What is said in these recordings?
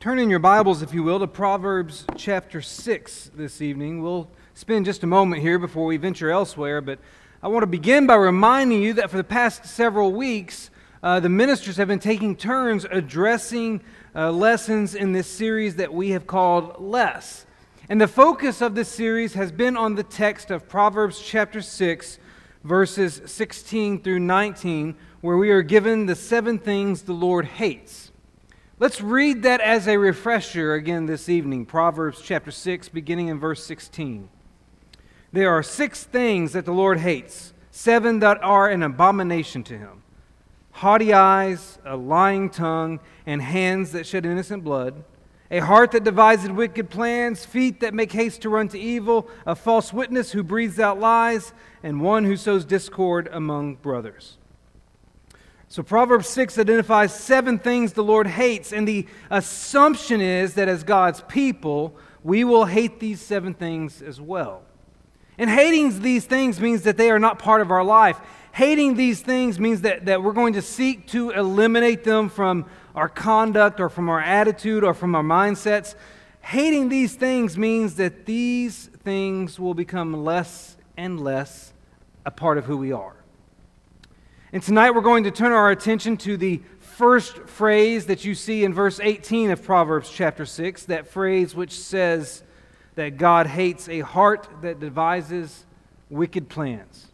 Turn in your Bibles, if you will, to Proverbs chapter 6 this evening. We'll spend just a moment here before we venture elsewhere, but I want to begin by reminding you that for the past several weeks, uh, the ministers have been taking turns addressing uh, lessons in this series that we have called Less. And the focus of this series has been on the text of Proverbs chapter 6, verses 16 through 19, where we are given the seven things the Lord hates. Let's read that as a refresher again this evening. Proverbs chapter 6, beginning in verse 16. There are six things that the Lord hates, seven that are an abomination to him haughty eyes, a lying tongue, and hands that shed innocent blood, a heart that devises wicked plans, feet that make haste to run to evil, a false witness who breathes out lies, and one who sows discord among brothers. So, Proverbs 6 identifies seven things the Lord hates, and the assumption is that as God's people, we will hate these seven things as well. And hating these things means that they are not part of our life. Hating these things means that, that we're going to seek to eliminate them from our conduct or from our attitude or from our mindsets. Hating these things means that these things will become less and less a part of who we are. And tonight we're going to turn our attention to the first phrase that you see in verse 18 of Proverbs chapter 6, that phrase which says that God hates a heart that devises wicked plans.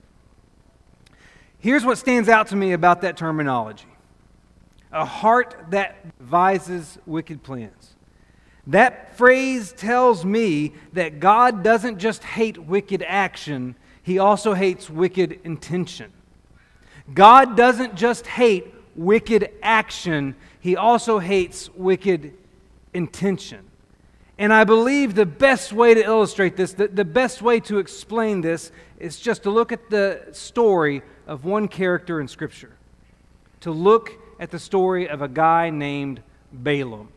Here's what stands out to me about that terminology a heart that devises wicked plans. That phrase tells me that God doesn't just hate wicked action, He also hates wicked intention. God doesn't just hate wicked action, He also hates wicked intention. And I believe the best way to illustrate this, the, the best way to explain this, is just to look at the story of one character in Scripture. To look at the story of a guy named Balaam.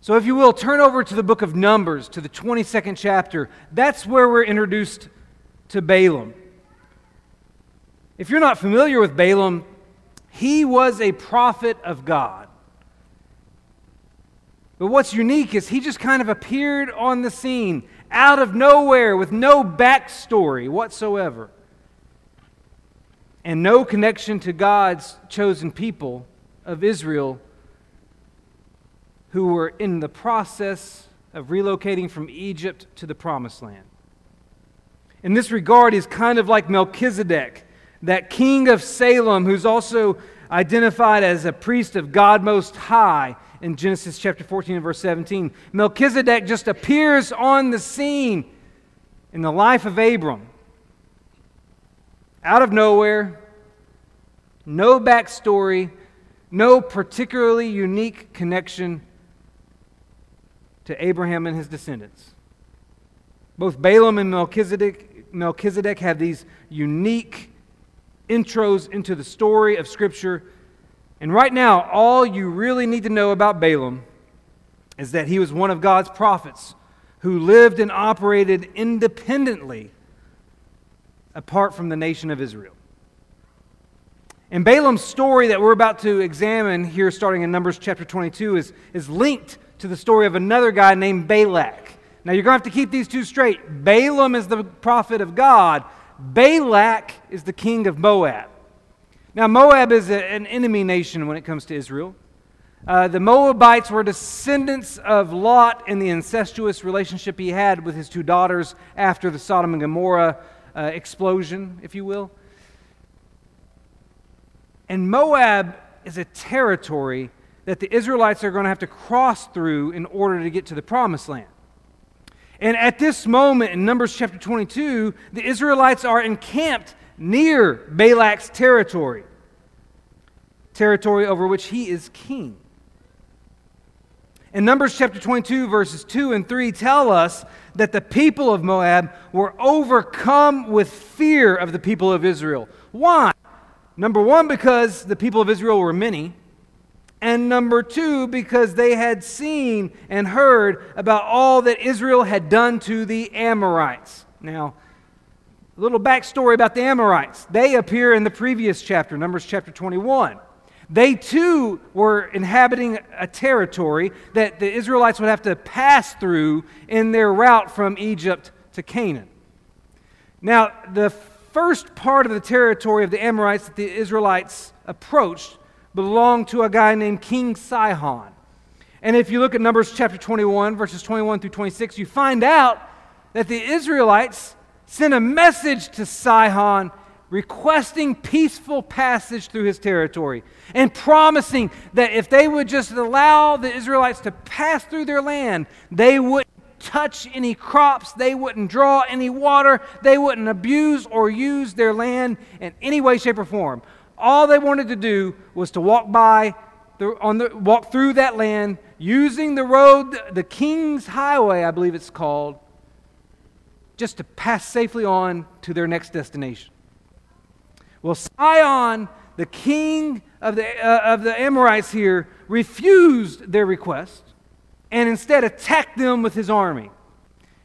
So, if you will, turn over to the book of Numbers, to the 22nd chapter. That's where we're introduced to Balaam. If you're not familiar with Balaam, he was a prophet of God. But what's unique is he just kind of appeared on the scene out of nowhere with no backstory whatsoever and no connection to God's chosen people of Israel who were in the process of relocating from Egypt to the promised land. In this regard, he's kind of like Melchizedek that king of Salem, who's also identified as a priest of God Most High in Genesis chapter 14 and verse 17. Melchizedek just appears on the scene in the life of Abram. Out of nowhere, no backstory, no particularly unique connection to Abraham and his descendants. Both Balaam and Melchizedek, Melchizedek have these unique intros into the story of Scripture. And right now, all you really need to know about Balaam is that he was one of God's prophets who lived and operated independently apart from the nation of Israel. And Balaam's story that we're about to examine here, starting in Numbers chapter 22, is, is linked to the story of another guy named Balak. Now, you're going to have to keep these two straight. Balaam is the prophet of God, Balak is the king of Moab. Now, Moab is a, an enemy nation when it comes to Israel. Uh, the Moabites were descendants of Lot in the incestuous relationship he had with his two daughters after the Sodom and Gomorrah uh, explosion, if you will. And Moab is a territory that the Israelites are going to have to cross through in order to get to the promised land. And at this moment in Numbers chapter 22, the Israelites are encamped near Balak's territory, territory over which he is king. In Numbers chapter 22, verses 2 and 3 tell us that the people of Moab were overcome with fear of the people of Israel. Why? Number one, because the people of Israel were many. And number two, because they had seen and heard about all that Israel had done to the Amorites. Now, a little backstory about the Amorites. They appear in the previous chapter, Numbers chapter 21. They too were inhabiting a territory that the Israelites would have to pass through in their route from Egypt to Canaan. Now, the first part of the territory of the Amorites that the Israelites approached belonged to a guy named King Sihon. And if you look at Numbers chapter 21, verses 21 through 26, you find out that the Israelites sent a message to Sihon requesting peaceful passage through his territory and promising that if they would just allow the Israelites to pass through their land, they wouldn't touch any crops, they wouldn't draw any water, they wouldn't abuse or use their land in any way, shape, or form. All they wanted to do was to walk by, on the, walk through that land using the road, the King's Highway, I believe it's called, just to pass safely on to their next destination. Well, Sihon, the king of the, uh, of the Amorites here, refused their request and instead attacked them with his army.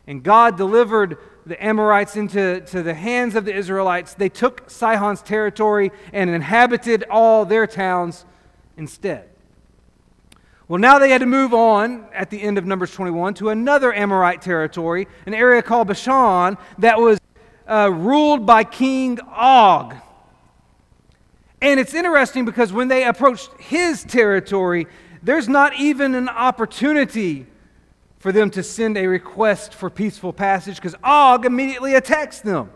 And God delivered the Amorites into to the hands of the Israelites. They took Sihon's territory and inhabited all their towns instead. Well, now they had to move on at the end of Numbers 21 to another Amorite territory, an area called Bashan, that was uh, ruled by King Og. And it's interesting because when they approached his territory, there's not even an opportunity for them to send a request for peaceful passage because Og immediately attacks them.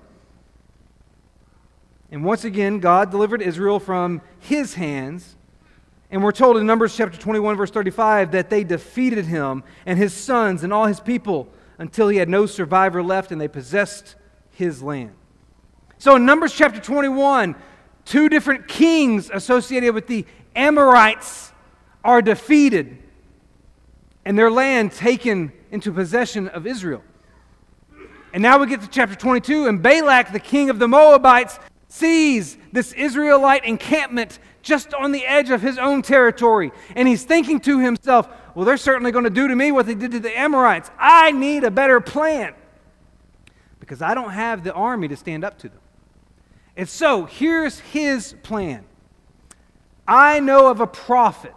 And once again, God delivered Israel from his hands. And we're told in Numbers chapter 21, verse 35, that they defeated him and his sons and all his people until he had no survivor left and they possessed his land. So in Numbers chapter 21, Two different kings associated with the Amorites are defeated and their land taken into possession of Israel. And now we get to chapter 22, and Balak, the king of the Moabites, sees this Israelite encampment just on the edge of his own territory. And he's thinking to himself, well, they're certainly going to do to me what they did to the Amorites. I need a better plan because I don't have the army to stand up to them. And so here's his plan I know of a prophet,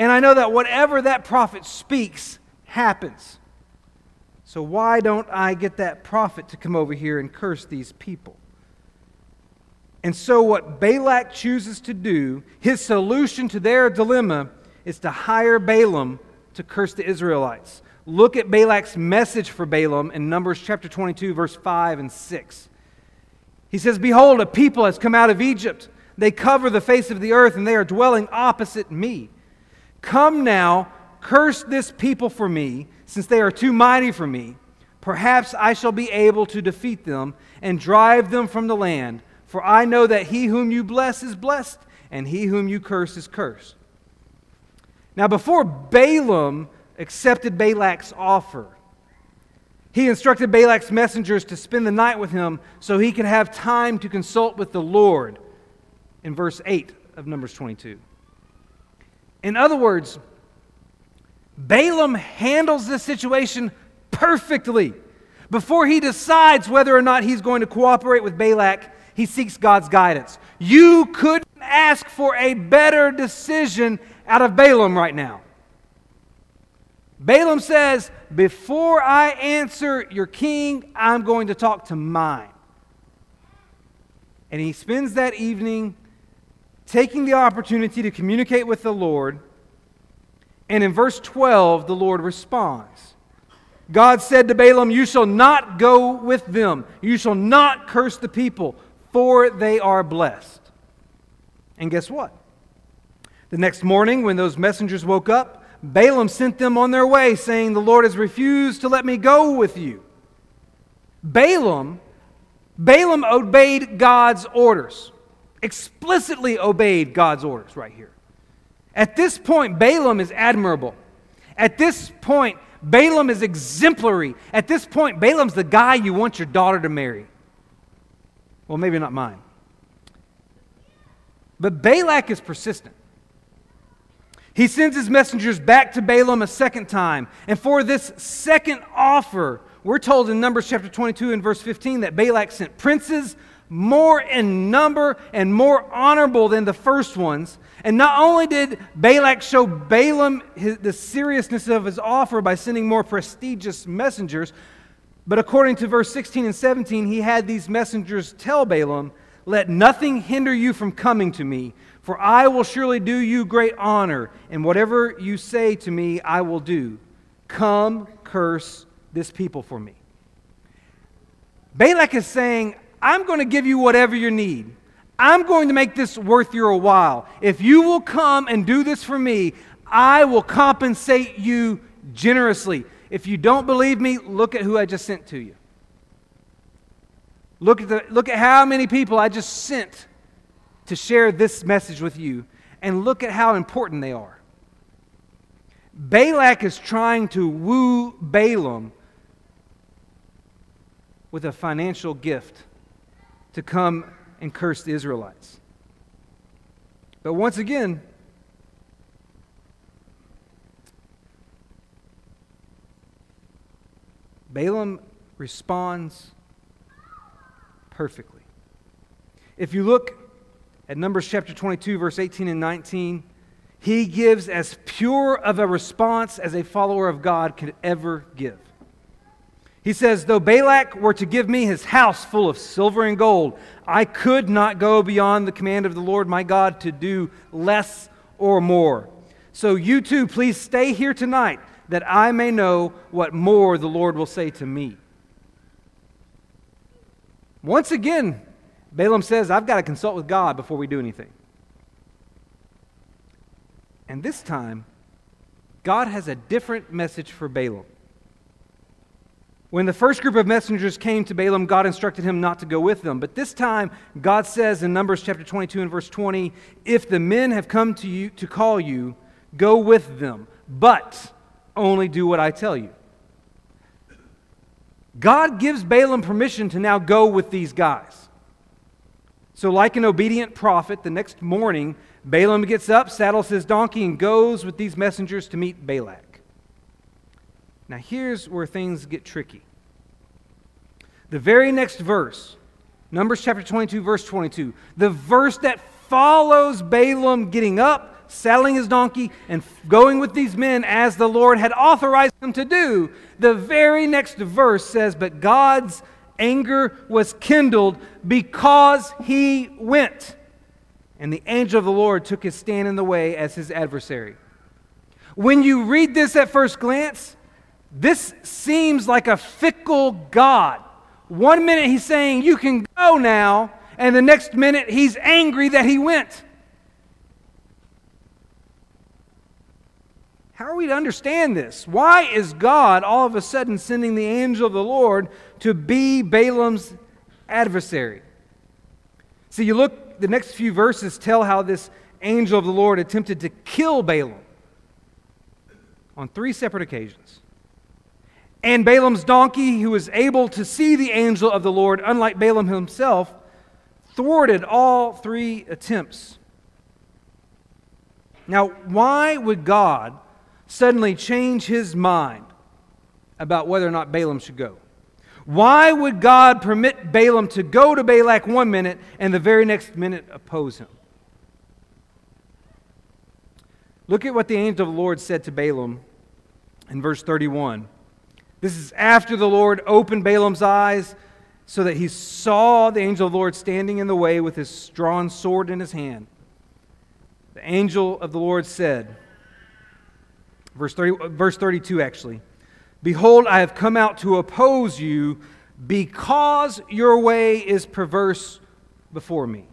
and I know that whatever that prophet speaks happens. So why don't I get that prophet to come over here and curse these people? And so, what Balak chooses to do, his solution to their dilemma, is to hire Balaam to curse the Israelites. Look at Balak's message for Balaam in Numbers chapter 22, verse 5 and 6. He says, Behold, a people has come out of Egypt. They cover the face of the earth, and they are dwelling opposite me. Come now, curse this people for me, since they are too mighty for me. Perhaps I shall be able to defeat them and drive them from the land. For I know that he whom you bless is blessed, and he whom you curse is cursed. Now, before Balaam accepted Balak's offer, he instructed Balak's messengers to spend the night with him so he could have time to consult with the Lord in verse 8 of Numbers 22. In other words, Balaam handles this situation perfectly. Before he decides whether or not he's going to cooperate with Balak, he seeks God's guidance. You couldn't ask for a better decision out of Balaam right now. Balaam says, Before I answer your king, I'm going to talk to mine. And he spends that evening taking the opportunity to communicate with the Lord. And in verse 12, the Lord responds. God said to Balaam, You shall not go with them. You shall not curse the people, for they are blessed. And guess what? The next morning, when those messengers woke up, Balaam sent them on their way, saying, The Lord has refused to let me go with you. Balaam, Balaam obeyed God's orders, explicitly obeyed God's orders right here. At this point, Balaam is admirable. At this point, Balaam is exemplary. At this point, Balaam's the guy you want your daughter to marry. Well, maybe not mine. But Balak is persistent. He sends his messengers back to Balaam a second time. And for this second offer, we're told in Numbers chapter 22 and verse 15 that Balak sent princes, more in number and more honorable than the first ones. And not only did Balak show Balaam his, the seriousness of his offer by sending more prestigious messengers, but according to verse 16 and 17, he had these messengers tell Balaam, Let nothing hinder you from coming to me, for I will surely do you great honor, and whatever you say to me, I will do. Come, curse this people for me. Balak is saying, I'm going to give you whatever you need. I'm going to make this worth your while. If you will come and do this for me, I will compensate you generously. If you don't believe me, look at who I just sent to you. Look at, the, look at how many people I just sent to share this message with you, and look at how important they are. Balak is trying to woo Balaam with a financial gift to come and curse the Israelites. But once again, Balaam responds perfectly. If you look at Numbers chapter 22, verse 18 and 19, he gives as pure of a response as a follower of God could ever give. He says, Though Balak were to give me his house full of silver and gold, I could not go beyond the command of the Lord my God to do less or more. So you too, please stay here tonight that I may know what more the Lord will say to me. Once again, Balaam says, I've got to consult with God before we do anything. And this time, God has a different message for Balaam. When the first group of messengers came to Balaam, God instructed him not to go with them. But this time, God says in Numbers chapter 22 and verse 20, If the men have come to you to call you, go with them, but only do what I tell you. God gives Balaam permission to now go with these guys. So, like an obedient prophet, the next morning, Balaam gets up, saddles his donkey, and goes with these messengers to meet Balak. Now, here's where things get tricky. The very next verse, Numbers chapter 22, verse 22, the verse that follows Balaam getting up, saddling his donkey, and going with these men as the Lord had authorized him to do, the very next verse says, But God's anger was kindled because he went. And the angel of the Lord took his stand in the way as his adversary. When you read this at first glance, this seems like a fickle God. One minute he's saying, You can go now, and the next minute he's angry that he went. How are we to understand this? Why is God all of a sudden sending the angel of the Lord to be Balaam's adversary? See, you look, the next few verses tell how this angel of the Lord attempted to kill Balaam on three separate occasions. And Balaam's donkey, who was able to see the angel of the Lord, unlike Balaam himself, thwarted all three attempts. Now, why would God suddenly change his mind about whether or not Balaam should go? Why would God permit Balaam to go to Balak one minute and the very next minute oppose him? Look at what the angel of the Lord said to Balaam in verse 31. This is after the Lord opened Balaam's eyes so that he saw the angel of the Lord standing in the way with his drawn sword in his hand. The angel of the Lord said, verse, 30, verse 32 actually, Behold, I have come out to oppose you because your way is perverse before me.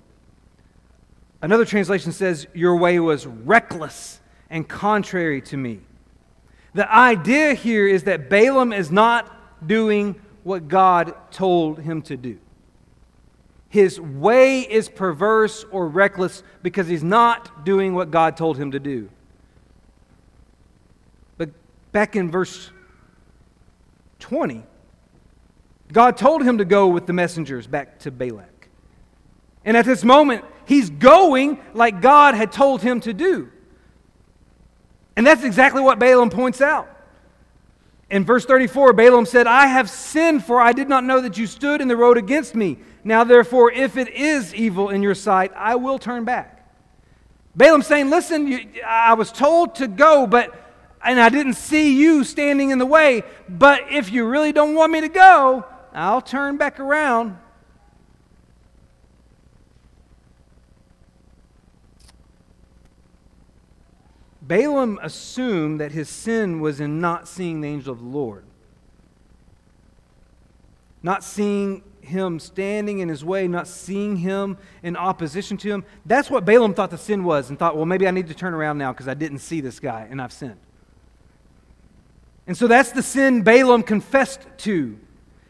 Another translation says, Your way was reckless and contrary to me. The idea here is that Balaam is not doing what God told him to do. His way is perverse or reckless because he's not doing what God told him to do. But back in verse 20, God told him to go with the messengers back to Balak. And at this moment, he's going like God had told him to do. And that's exactly what Balaam points out. In verse 34, Balaam said, I have sinned, for I did not know that you stood in the road against me. Now, therefore, if it is evil in your sight, I will turn back. Balaam saying, Listen, you, I was told to go, but and I didn't see you standing in the way, but if you really don't want me to go, I'll turn back around. Balaam assumed that his sin was in not seeing the angel of the Lord, not seeing him standing in his way, not seeing him in opposition to him. That's what Balaam thought the sin was and thought, well, maybe I need to turn around now because I didn't see this guy and I've sinned. And so that's the sin Balaam confessed to.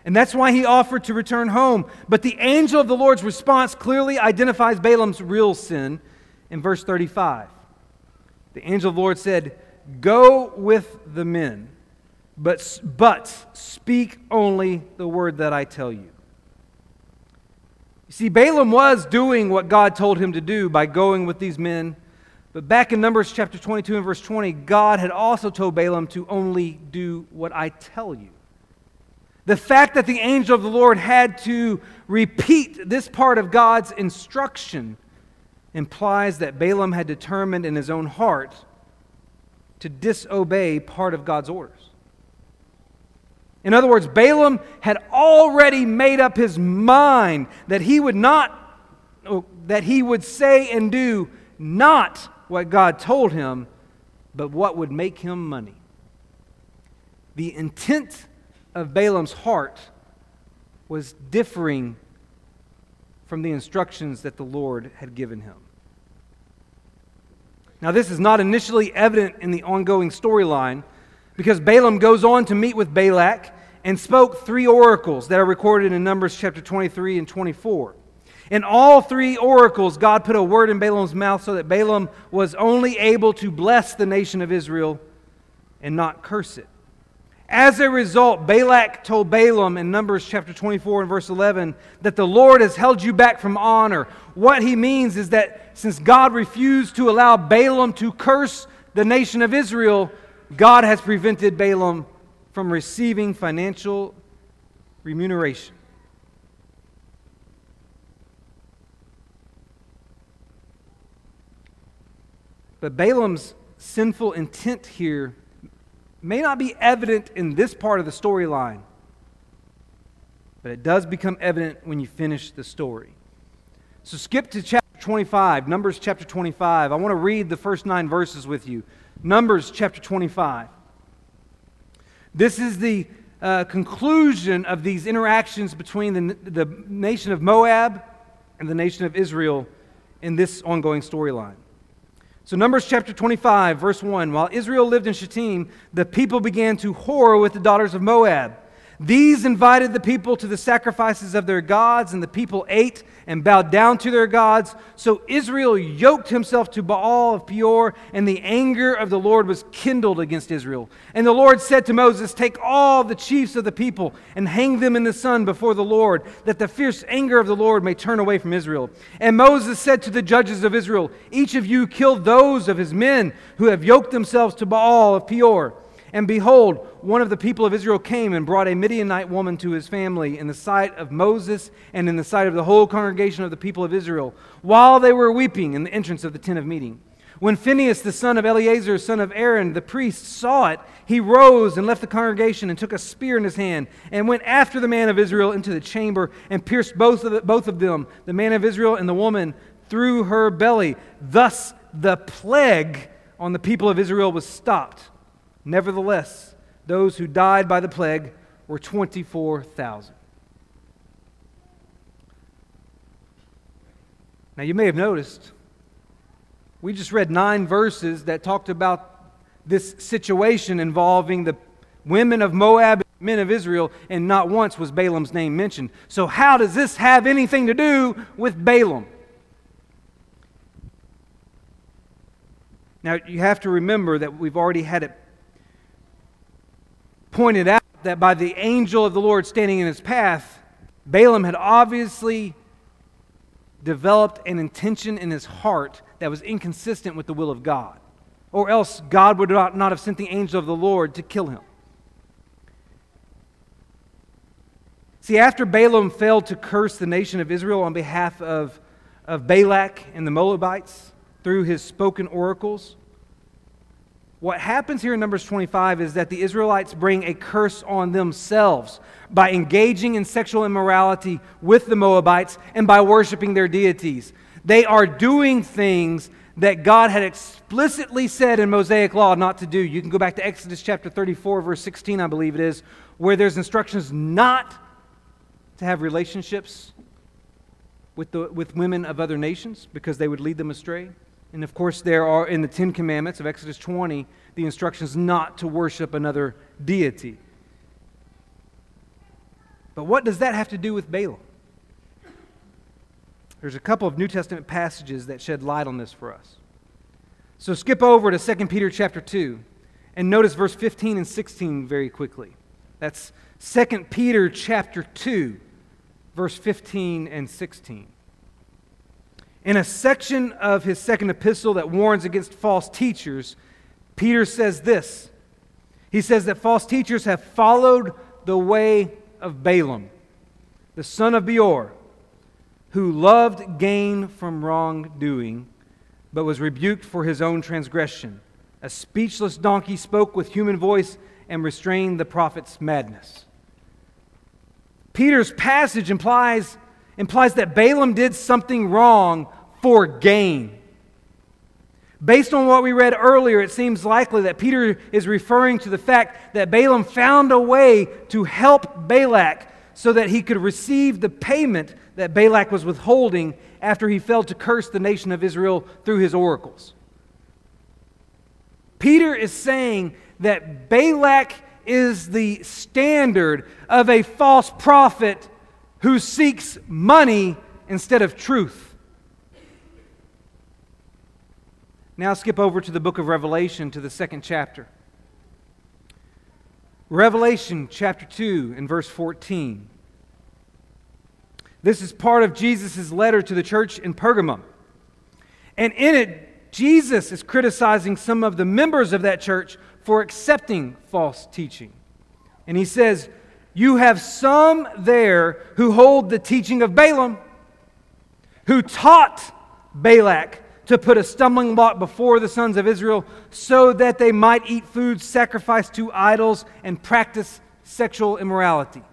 And that's why he offered to return home. But the angel of the Lord's response clearly identifies Balaam's real sin in verse 35. The angel of the Lord said, Go with the men, but, but speak only the word that I tell you. You see, Balaam was doing what God told him to do by going with these men. But back in Numbers chapter 22 and verse 20, God had also told Balaam to only do what I tell you. The fact that the angel of the Lord had to repeat this part of God's instruction implies that Balaam had determined in his own heart to disobey part of God's orders. In other words, Balaam had already made up his mind that he would not that he would say and do not what God told him, but what would make him money. The intent of Balaam's heart was differing from the instructions that the Lord had given him. Now, this is not initially evident in the ongoing storyline because Balaam goes on to meet with Balak and spoke three oracles that are recorded in Numbers chapter 23 and 24. In all three oracles, God put a word in Balaam's mouth so that Balaam was only able to bless the nation of Israel and not curse it. As a result, Balak told Balaam in Numbers chapter 24 and verse 11 that the Lord has held you back from honor. What he means is that since God refused to allow Balaam to curse the nation of Israel, God has prevented Balaam from receiving financial remuneration. But Balaam's sinful intent here may not be evident in this part of the storyline, but it does become evident when you finish the story. So skip to chapter 25, Numbers chapter 25. I want to read the first nine verses with you. Numbers chapter 25. This is the uh, conclusion of these interactions between the, the nation of Moab and the nation of Israel in this ongoing storyline. So, Numbers chapter 25, verse 1 While Israel lived in Shittim, the people began to whore with the daughters of Moab. These invited the people to the sacrifices of their gods, and the people ate and bowed down to their gods. So Israel yoked himself to Baal of Peor, and the anger of the Lord was kindled against Israel. And the Lord said to Moses, Take all the chiefs of the people and hang them in the sun before the Lord, that the fierce anger of the Lord may turn away from Israel. And Moses said to the judges of Israel, Each of you kill those of his men who have yoked themselves to Baal of Peor. And behold, one of the people of Israel came and brought a Midianite woman to his family in the sight of Moses and in the sight of the whole congregation of the people of Israel, while they were weeping in the entrance of the tent of meeting. When Phinehas, the son of Eleazar, son of Aaron, the priest, saw it, he rose and left the congregation and took a spear in his hand and went after the man of Israel into the chamber and pierced both of, the, both of them, the man of Israel and the woman, through her belly. Thus the plague on the people of Israel was stopped Nevertheless, those who died by the plague were 24,000. Now, you may have noticed, we just read nine verses that talked about this situation involving the women of Moab and men of Israel, and not once was Balaam's name mentioned. So, how does this have anything to do with Balaam? Now, you have to remember that we've already had it pointed out that by the angel of the Lord standing in his path, Balaam had obviously developed an intention in his heart that was inconsistent with the will of God, or else God would not, not have sent the angel of the Lord to kill him. See, after Balaam failed to curse the nation of Israel on behalf of, of Balak and the Moabites through his spoken oracles, what happens here in Numbers 25 is that the Israelites bring a curse on themselves by engaging in sexual immorality with the Moabites and by worshiping their deities. They are doing things that God had explicitly said in Mosaic law not to do. You can go back to Exodus chapter 34, verse 16, I believe it is, where there's instructions not to have relationships with, the, with women of other nations because they would lead them astray. And of course, there are in the Ten Commandments of Exodus 20 the instructions not to worship another deity. But what does that have to do with Balaam? There's a couple of New Testament passages that shed light on this for us. So skip over to 2 Peter chapter 2 and notice verse 15 and 16 very quickly. That's 2 Peter chapter 2 verse 15 and 16. In a section of his second epistle that warns against false teachers, Peter says this. He says that false teachers have followed the way of Balaam, the son of Beor, who loved gain from wrongdoing, but was rebuked for his own transgression. A speechless donkey spoke with human voice and restrained the prophet's madness. Peter's passage implies, implies that Balaam did something wrong for gain. Based on what we read earlier, it seems likely that Peter is referring to the fact that Balaam found a way to help Balak so that he could receive the payment that Balak was withholding after he failed to curse the nation of Israel through his oracles. Peter is saying that Balak is the standard of a false prophet who seeks money instead of truth. Now skip over to the book of Revelation to the second chapter. Revelation chapter 2 and verse 14. This is part of Jesus' letter to the church in Pergamum. And in it, Jesus is criticizing some of the members of that church for accepting false teaching. And he says, You have some there who hold the teaching of Balaam, who taught Balak to put a stumbling block before the sons of Israel so that they might eat food sacrificed to idols and practice sexual immorality.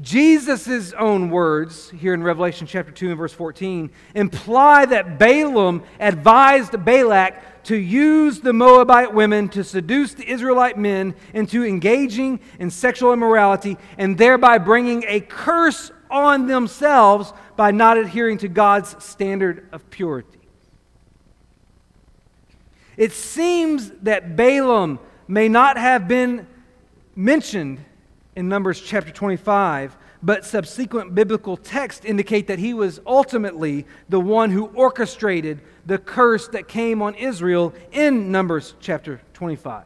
Jesus' own words here in Revelation chapter 2 and verse 14 imply that Balaam advised Balak to use the Moabite women to seduce the Israelite men into engaging in sexual immorality and thereby bringing a curse on themselves by not adhering to God's standard of purity. It seems that Balaam may not have been mentioned in Numbers chapter 25, but subsequent biblical texts indicate that he was ultimately the one who orchestrated the curse that came on Israel in Numbers chapter 25.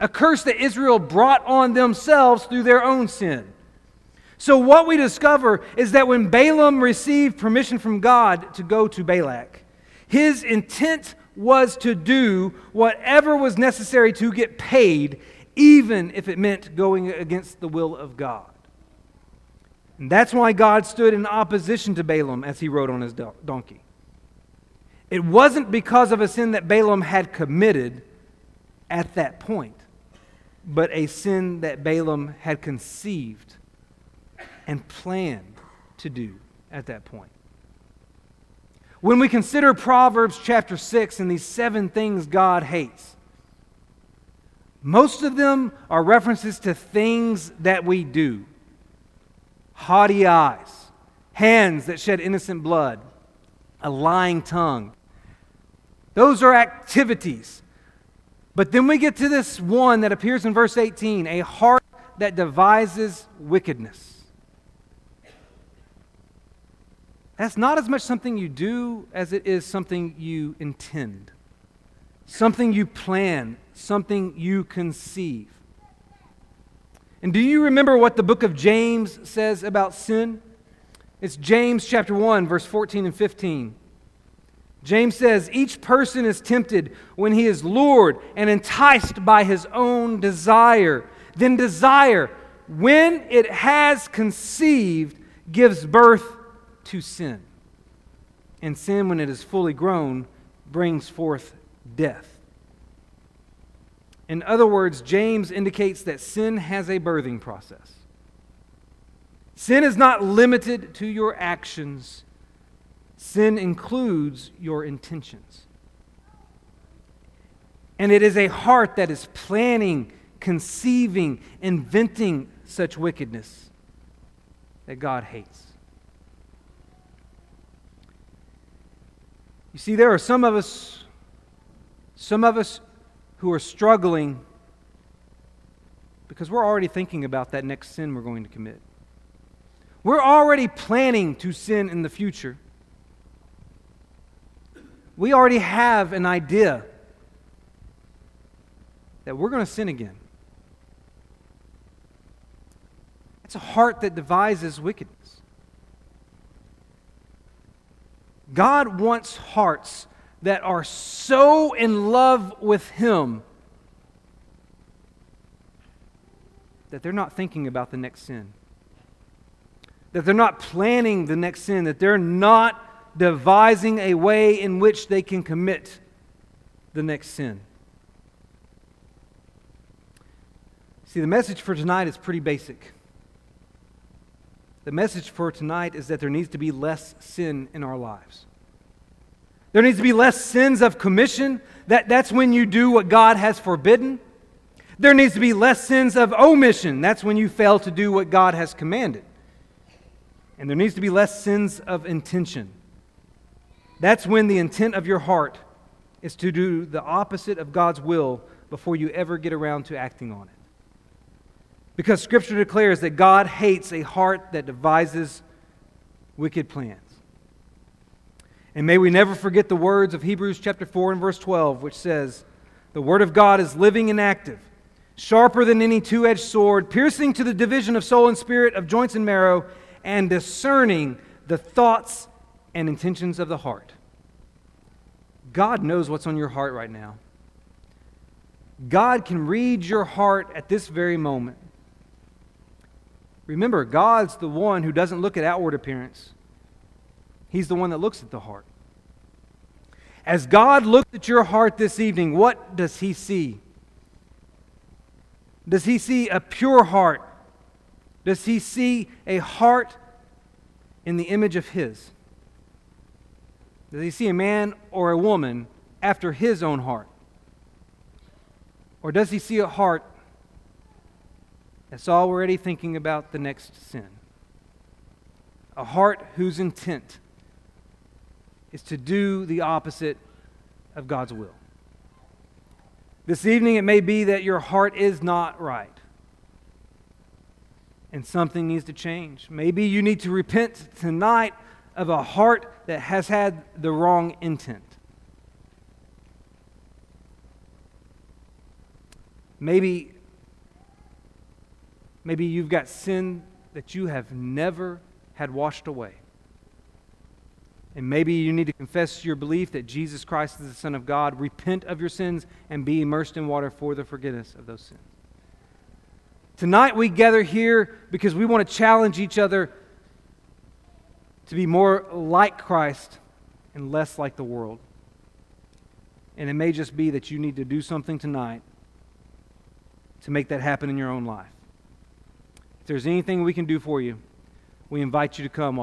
A curse that Israel brought on themselves through their own sin. So, what we discover is that when Balaam received permission from God to go to Balak, his intent was to do whatever was necessary to get paid, even if it meant going against the will of God. And that's why God stood in opposition to Balaam as he rode on his donkey. It wasn't because of a sin that Balaam had committed at that point, but a sin that Balaam had conceived and planned to do at that point. When we consider Proverbs chapter 6 and these seven things God hates, most of them are references to things that we do haughty eyes, hands that shed innocent blood, a lying tongue. Those are activities. But then we get to this one that appears in verse 18 a heart that devises wickedness. That's not as much something you do as it is something you intend, something you plan, something you conceive. And do you remember what the book of James says about sin? It's James chapter 1, verse 14 and 15. James says, Each person is tempted when he is lured and enticed by his own desire. Then desire, when it has conceived, gives birth to sin. And sin, when it is fully grown, brings forth death. In other words, James indicates that sin has a birthing process. Sin is not limited to your actions, sin includes your intentions. And it is a heart that is planning, conceiving, inventing such wickedness that God hates. You see, there are some of us, some of us who are struggling because we're already thinking about that next sin we're going to commit. We're already planning to sin in the future. We already have an idea that we're going to sin again. It's a heart that devises wickedness. God wants hearts that are so in love with Him that they're not thinking about the next sin, that they're not planning the next sin, that they're not devising a way in which they can commit the next sin. See, the message for tonight is pretty basic. The message for tonight is that there needs to be less sin in our lives. There needs to be less sins of commission. That, that's when you do what God has forbidden. There needs to be less sins of omission. That's when you fail to do what God has commanded. And there needs to be less sins of intention. That's when the intent of your heart is to do the opposite of God's will before you ever get around to acting on it. Because Scripture declares that God hates a heart that devises wicked plans. And may we never forget the words of Hebrews chapter 4 and verse 12, which says, The Word of God is living and active, sharper than any two edged sword, piercing to the division of soul and spirit, of joints and marrow, and discerning the thoughts and intentions of the heart. God knows what's on your heart right now. God can read your heart at this very moment. Remember, God's the one who doesn't look at outward appearance. He's the one that looks at the heart. As God looked at your heart this evening, what does He see? Does He see a pure heart? Does He see a heart in the image of His? Does He see a man or a woman after His own heart? Or does He see a heart that's already thinking about the next sin? A heart whose intent is to do the opposite of God's will. This evening, it may be that your heart is not right and something needs to change. Maybe you need to repent tonight of a heart that has had the wrong intent. Maybe, maybe you've got sin that you have never had washed away. And maybe you need to confess your belief that Jesus Christ is the Son of God, repent of your sins, and be immersed in water for the forgiveness of those sins. Tonight we gather here because we want to challenge each other to be more like Christ and less like the world. And it may just be that you need to do something tonight to make that happen in your own life. If there's anything we can do for you, we invite you to come.